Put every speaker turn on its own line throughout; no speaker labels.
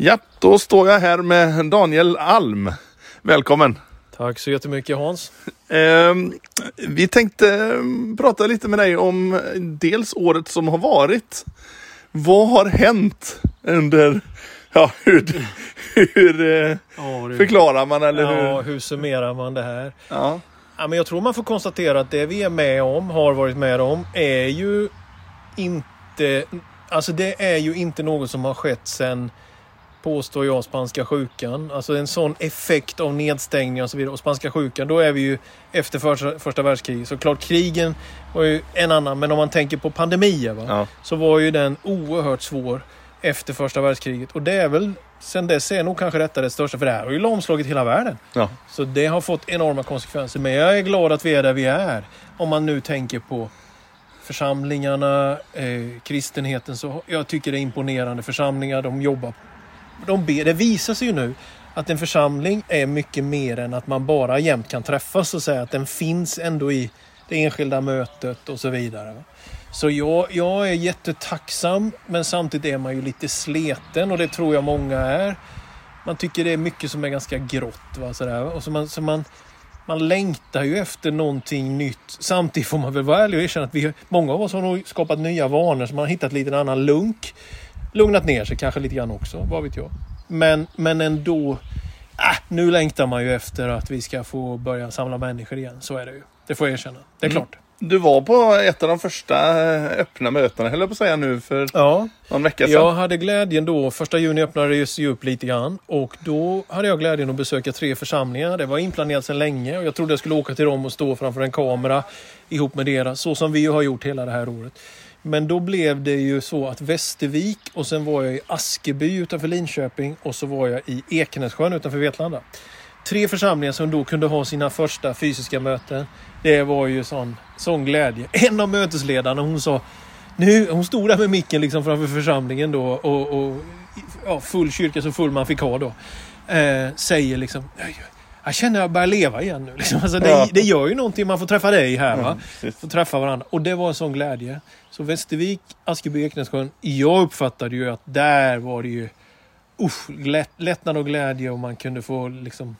Ja, då står jag här med Daniel Alm. Välkommen!
Tack så jättemycket Hans.
Eh, vi tänkte ehm, prata lite med dig om dels året som har varit. Vad har hänt under, ja hur, hur eh,
Ja,
förklarar man eller
ja,
hur?
hur summerar man det här?
Ja.
Ja, men jag tror man får konstatera att det vi är med om, har varit med om, är ju inte... Alltså det är ju inte något som har skett sen påstår jag, spanska sjukan. Alltså en sån effekt av nedstängning och så vidare. Och spanska sjukan, då är vi ju efter första, första världskriget. Så klart, krigen var ju en annan. Men om man tänker på pandemier, va?
Ja.
så var ju den oerhört svår efter första världskriget. Och det är väl, sen dess är nog kanske detta det största. För det här har ju lamslagit hela världen.
Ja.
Så det har fått enorma konsekvenser. Men jag är glad att vi är där vi är. Om man nu tänker på församlingarna, eh, kristenheten. Så jag tycker det är imponerande. Församlingar, de jobbar. De ber. Det visar sig ju nu att en församling är mycket mer än att man bara jämt kan träffas och säga att den finns ändå i det enskilda mötet och så vidare. Så jag, jag är jättetacksam men samtidigt är man ju lite sleten och det tror jag många är. Man tycker det är mycket som är ganska grått. Va, sådär. Och så man, så man, man längtar ju efter någonting nytt. Samtidigt får man väl vara ärlig och erkänna att vi, många av oss har nog skapat nya vanor så man har hittat lite annan lunk. Lugnat ner sig kanske lite grann också, vad vet jag. Men, men ändå, äh, nu längtar man ju efter att vi ska få börja samla människor igen. Så är det ju. Det får jag erkänna. Det är
Mm.
klart.
Du var på ett av de första eh, öppna mötena, höll jag på att säga nu, för
Ja,
någon vecka sedan.
jag hade glädjen då, första juni öppnade det sig upp lite grann och då hade jag glädjen att besöka tre församlingar. Det var inplanerat sedan länge och jag trodde jag skulle åka till dem och stå framför en kamera ihop med deras, så som vi ju har gjort hela det här året. Men då blev det ju så att Västervik och sen var jag i Askeby utanför Linköping och så var jag i Ekenässjön utanför Vetlanda. Tre församlingar som då kunde ha sina första fysiska möten. Det var ju sån, sån glädje. En av mötesledarna hon sa nu, hon stod där med micken liksom framför församlingen då och, och ja, full kyrka så full man fick ha då. Eh, säger liksom jag känner att jag börjar leva igen nu. Liksom. Alltså, det,
Ja.
det gör ju någonting. Man får träffa dig här. Va?
Mm.
Får träffa varandra. Och det var en sån glädje. Så Västervik, Askeby, Ekenässjön. Jag uppfattade ju att där var det ju usch, lätt, lättnad och glädje och man kunde få liksom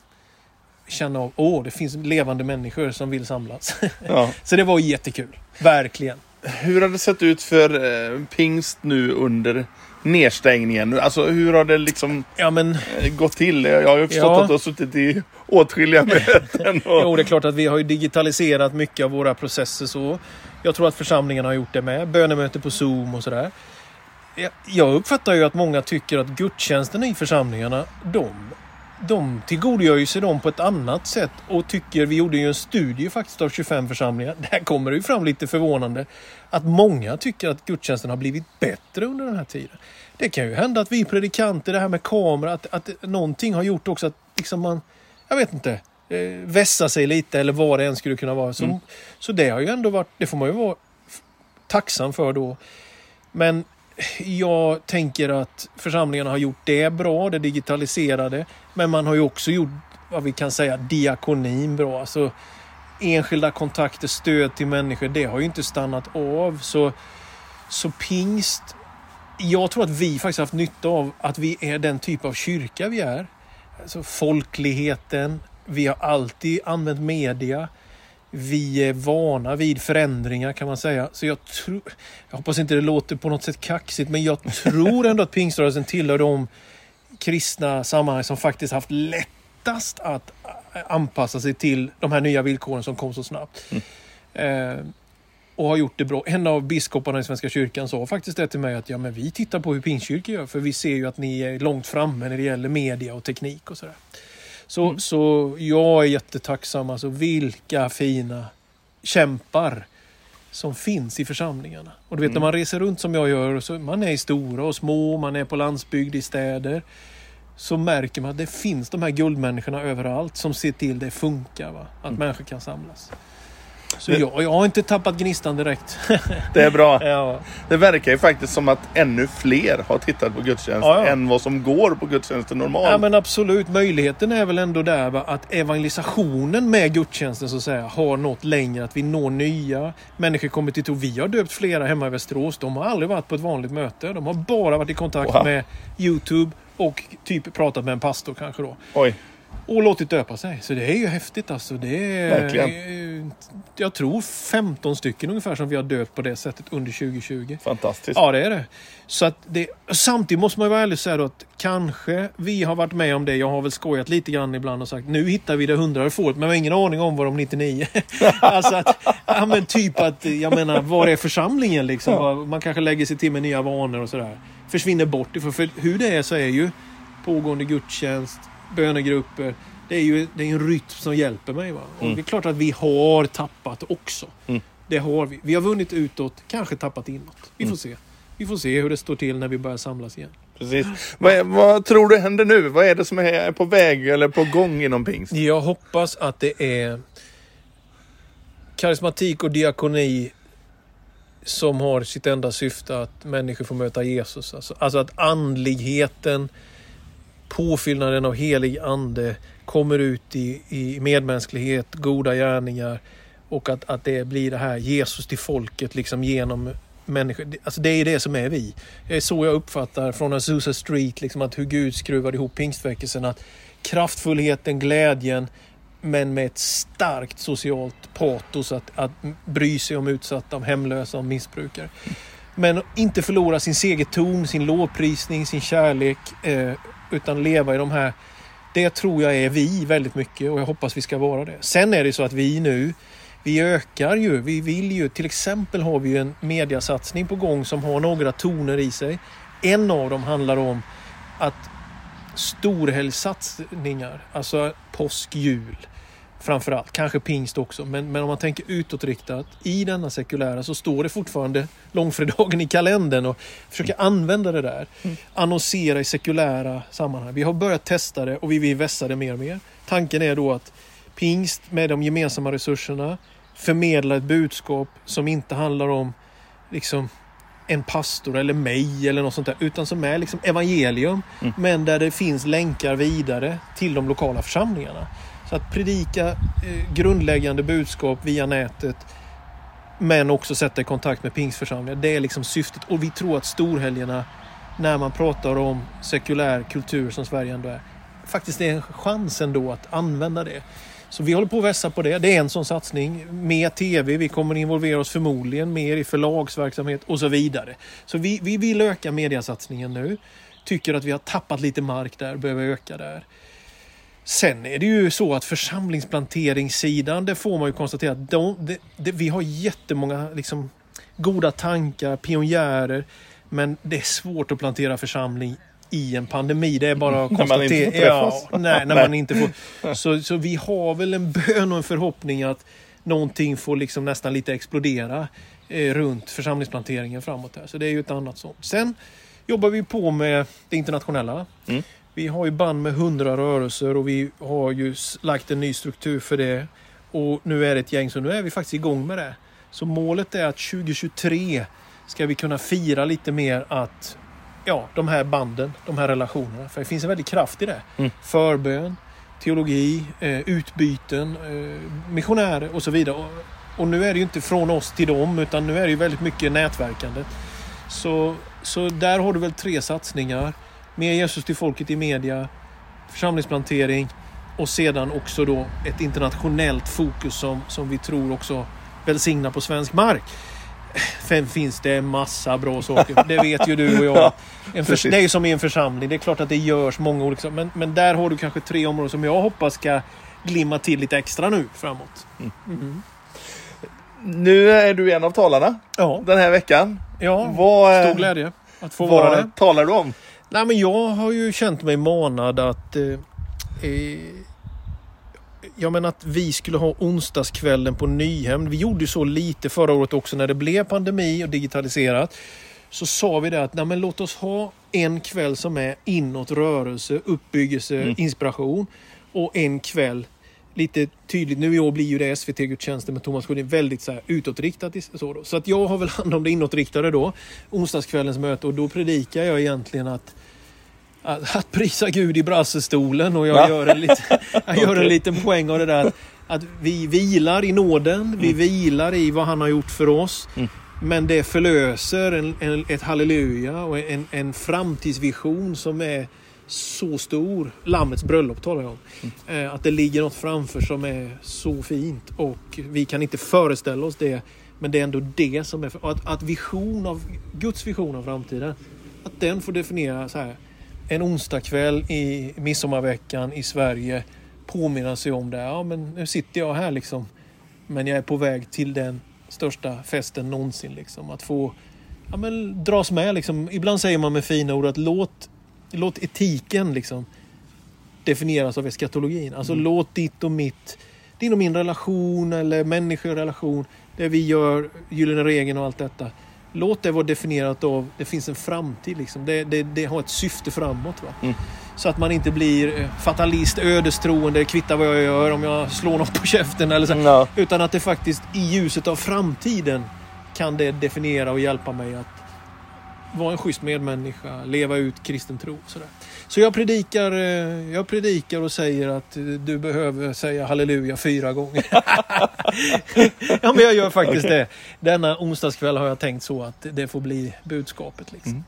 känna av åh, det finns levande människor som vill samlas.
Ja.
Så det var jättekul. Verkligen.
Hur har det sett ut för eh, pingst nu under nedstängningen? Alltså hur har det liksom
Ja, men
eh, gått till? Jag har ju förstått
Ja.
att du har suttit i åtskilliga möten. Och...
Jo, det är klart att vi har digitaliserat mycket av våra processer så. Jag tror att församlingarna har gjort det med. Bönemöte på Zoom och sådär. Jag uppfattar ju att många tycker att gudstjänsterna i församlingarna, de, de tillgodogör ju sig dem på ett annat sätt och tycker, vi gjorde ju en studie faktiskt av 25 församlingar, där kommer det ju fram lite förvånande att många tycker att gudstjänsten har blivit bättre under den här tiden. Det kan ju hända att vi predikanter, det här med kamera, att, att någonting har gjort också att liksom man, jag vet inte, eh, vässa sig lite eller vad det än skulle kunna vara. Så,
Mm.
så det har ju ändå varit, det får man ju vara tacksam för då. Men jag tänker att församlingarna har gjort det bra, det digitaliserade. Men man har ju också gjort vad vi kan säga diakonin bra. Alltså enskilda kontakter, stöd till människor, det har ju inte stannat av. Så, så pingst, jag tror att vi faktiskt haft nytta av att vi är den typ av kyrka vi är. Alltså folkligheten, vi har alltid använt media. Vi är vana vid förändringar kan man säga. Så jag tror, jag hoppas inte det låter på något sätt kaxigt, men jag tror ändå att pingströrelsen tillhör de kristna sammanhang som faktiskt haft lättast att anpassa sig till de här nya villkoren som kom så snabbt. Eh, och har gjort det bra. En av biskoparna i Svenska kyrkan sa faktiskt det till mig att ja, men vi tittar på hur pingstkyrkor gör för vi ser ju att ni är långt framme när det gäller media och teknik och sådär. Så, så jag är jättetacksam. Alltså vilka fina kämpar som finns i församlingarna. Och du vet när man reser runt som jag gör, så man är i stora och små, man är på landsbygd i städer. Så märker man att det finns de här guldmänniskorna överallt som ser till det funkar. Va? Att människor kan samlas. Så
Det-
jag, jag har inte tappat gnistan direkt.
Det är bra.
ja.
Det verkar ju faktiskt som att ännu fler har tittat på gudstjänst
Ja, ja.
än vad som går på gudstjänsten normalt.
ja men absolut, möjligheten är väl ändå där va? att evangelisationen med gudstjänsten så att säga har nått längre. Att vi når nya människor kommer till tro. Vi har döpt flera hemma i Västerås. De har aldrig varit på ett vanligt möte. De har bara varit i kontakt
Wow.
med Youtube Och typ pratat med en pastor kanske då.
Oj.
Och låtit döpa sig. Så det är ju häftigt alltså. Det är,
Verkligen.
Jag tror 15 stycken ungefär som vi har döpt på det sättet under 2020.
Fantastiskt.
Ja, det är det. Så att det, samtidigt måste man ju vara ärlig och säga att kanske vi har varit med om det. Jag har väl skojat lite grann ibland och sagt nu hittar vi det hundrade fåret men jag har ingen aning om vad de 99 Alltså att, ja men typ att, jag menar, var är församlingen liksom?
Ja.
Man kanske lägger sig till med nya vanor och sådär. Försvinner bort ifrån, för hur det är så är ju pågående gudstjänst, bönegrupper. Det är ju det är en rytm som hjälper mig. Va? Och
Mm.
det är klart att vi har tappat också.
Mm.
Det har vi. Vi har vunnit utåt, kanske tappat inåt. Vi får
Mm.
se. Vi får se hur det står till när vi börjar samlas igen.
Precis. Vad, vad tror du händer nu? Vad är det som är på väg eller på gång inom pingst?
Jag hoppas att det är karismatik och diakoni som har sitt enda syfte att människor får möta Jesus. Alltså, alltså att andligheten, påfyllnaden av helig ande kommer ut i, i medmänsklighet, goda gärningar och att, att det blir det här Jesus till folket liksom genom människor. Alltså det är det som är vi. Det är så jag uppfattar från Azusa Street, liksom att hur Gud skruvade ihop pingstväckelsen. Att kraftfullheten, glädjen, men med ett starkt socialt patos att, att bry sig om utsatta, om hemlösa, om missbrukare. Men inte förlora sin segerton, sin lovprisning, sin kärlek, eh, utan leva i de här det tror jag är vi väldigt mycket och jag hoppas vi ska vara det. Sen är det så att vi nu, vi ökar ju. Vi vill ju, till exempel har vi ju en mediasatsning på gång som har några toner i sig. En av dem handlar om att storhelgssatsningar, alltså påsk, jul framförallt, kanske pingst också, men, men om man tänker utåtriktat i denna sekulära så står det fortfarande långfredagen i kalendern och försöker använda det där. Annonsera i sekulära sammanhang. Vi har börjat testa det och vi vill vässa det mer och mer. Tanken är då att pingst med de gemensamma resurserna förmedlar ett budskap som inte handlar om liksom en pastor eller mig eller något sånt där. Utan som är liksom evangelium.
Mm.
Men där det finns länkar vidare till de lokala församlingarna. Så att predika eh, grundläggande budskap via nätet. Men också sätta i kontakt med pingstförsamlingar. Det är liksom syftet. Och vi tror att storhelgerna, när man pratar om sekulär kultur som Sverige ändå är, faktiskt är en chans ändå att använda det. Så vi håller på att vässa på det. Det är en sån satsning. Mer TV, vi kommer involvera oss förmodligen mer i förlagsverksamhet och så vidare. Så vi, vi vill öka mediasatsningen nu. Tycker att vi har tappat lite mark där, behöver öka där. Sen är det ju så att församlingsplanteringssidan, det får man ju konstatera att de, det, det, vi har jättemånga liksom, goda tankar, pionjärer, men det är svårt att plantera församling i en pandemi. Det är bara att
När
konstatera.
träffas.
Ja, nej, när man inte får. Så, så vi har väl en bön och en förhoppning att någonting får liksom nästan lite explodera eh, runt församlingsplanteringen framåt här. Så det är ju ett annat sånt. Sen jobbar vi på med det internationella.
Mm.
Vi har ju band med hundra rörelser och vi har ju lagt en ny struktur för det. Och nu är det ett gäng, så nu är vi faktiskt igång med det. Så målet är att 2023 ska vi kunna fira lite mer att ja, de här banden, de här relationerna. För det finns en väldig kraft i det.
Mm.
Förbön, teologi, eh, utbyten, eh, missionärer och så vidare. Och, och nu är det ju inte från oss till dem utan nu är det ju väldigt mycket nätverkande. Så, så där har du väl tre satsningar. Med Jesus till folket i media, församlingsplantering och sedan också då ett internationellt fokus som, som vi tror också välsignar på svensk mark. Sen finns det en massa bra saker. Det vet ju du och jag.
Ja,
En för, det är ju som i en församling. Det är klart att det görs många olika. Men, men där har du kanske tre områden som jag hoppas ska glimma till lite extra nu framåt. Mm.
Nu är du en av talarna
Ja,
den här veckan.
ja
Vad,
stor glädje att få vara det.
talar du om?
Nej, men jag har ju känt mig manad att... Eh, eh, jag menar att vi skulle ha onsdagskvällen på Nyhem. Vi gjorde ju så lite förra året också när det blev pandemi och digitaliserat. Så sa vi det att nej, men låt oss ha en kväll som är inåt rörelse, uppbyggelse,
Mm.
inspiration. Och en kväll lite tydligt. Nu i år blir ju det SVT-gudstjänsten med Thomas Sjödin väldigt så här utåtriktat. Så, då. så att jag har väl hand om det inåtriktade då. Onsdagskvällens möte och då predikar jag egentligen att att, att prisa Gud i brassestolen och jag
Va?
gör en, lite, jag gör en liten poäng av det där. Att, att vi vilar i nåden, vi vilar i vad han har gjort för oss.
Mm.
Men det förlöser en, en, ett halleluja och en, en framtidsvision som är så stor. Lammets bröllop talar jag om. Eh, att det ligger något framför som är så fint och vi kan inte föreställa oss det. Men det är ändå det som är... Att, att vision av, Guds vision av framtiden, att den får definiera så här. En onsdagkväll i midsommarveckan i Sverige påminna sig om det. Ja, men nu sitter jag här liksom. Men jag är på väg till den största festen någonsin. Liksom. Att få ja, men, dras med. Liksom. Ibland säger man med fina ord att låt, låt etiken liksom, definieras av eskatologin. Alltså låt ditt och mitt, din och min relation eller människorelation, det vi gör, gyllene regeln och allt detta. Låt det vara definierat av, det finns en framtid liksom. Det, det, det har ett syfte framåt. Va?
Mm.
Så att man inte blir eh, fatalist, ödestroende, kvittar vad jag gör om jag slår någon på käften eller så.
Ja.
Utan att det faktiskt i ljuset av framtiden kan det definiera och hjälpa mig att vara en schysst medmänniska, leva ut kristen tro. Sådär. Så jag predikar, eh, jag predikar och säger att eh, du behöver säga halleluja fyra gånger. ja, men jag gör faktiskt det. Denna onsdagskväll har jag tänkt så att det får bli budskapet. Liksom.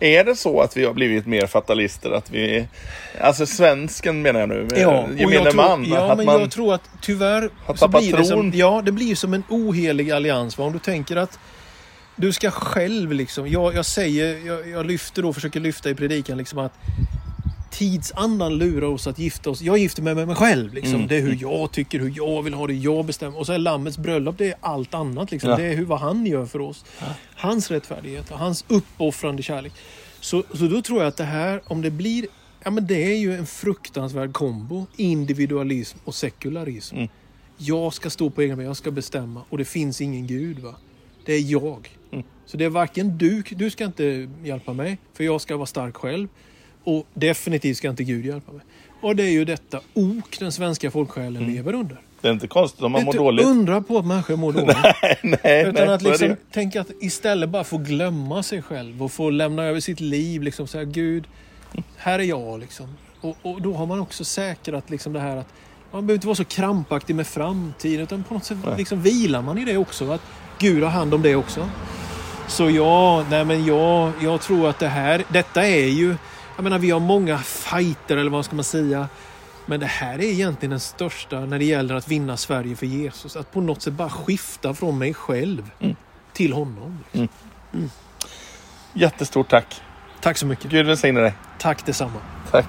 Är det så att vi har blivit mer fatalister? Att vi, alltså svensken menar jag nu,
Ja, och
gemene man.
ja
att
men
man,
jag tror att tyvärr
har
så blir det som, ja, det blir som en ohelig allians. Va? Om du tänker att du ska själv liksom, jag, jag säger, jag, jag lyfter då, försöker lyfta i predikan liksom att tidsandan lurar oss att gifta oss. Jag gifter mig med mig själv. Liksom.
Mm.
Det är hur jag tycker, hur jag vill ha det, jag bestämmer. Och så är Lammets bröllop, det är allt annat. Liksom.
Ja.
Det är hur, vad han gör för oss. Hans rättfärdighet och hans uppoffrande kärlek. Så, så då tror jag att det här, om det blir... Ja men det är ju en fruktansvärd kombo. Individualism och sekularism.
Mm.
Jag ska stå på egna ben, jag ska bestämma. Och det finns ingen gud. va Det är jag.
Mm.
Så det är varken du, du ska inte hjälpa mig, för jag ska vara stark själv. Och definitivt ska inte Gud hjälpa mig. Och det är ju detta ok den svenska folksjälen
Mm.
lever under.
Det är inte konstigt om man mår dåligt.
undra på att människor mår dåligt.
nej,
Utan
nej,
att liksom tänka att istället bara få glömma sig själv och få lämna över sitt liv. Liksom säga Gud, här är jag. Liksom. Och, och då har man också säkrat liksom det här att man behöver inte vara så krampaktig med framtiden utan på något sätt
Nej.
liksom vilar man i det också. Att Gud har hand om det också. Så ja, nej men jag, jag tror att det här, detta är ju, jag menar vi har många fighter eller vad ska man säga. Men det här är egentligen den största när det gäller att vinna Sverige för Jesus. Att på något sätt bara skifta från mig själv
Mm.
till honom.
Jättestort tack.
Tack så mycket.
Gud välsigne dig.
Tack detsamma.
Tack.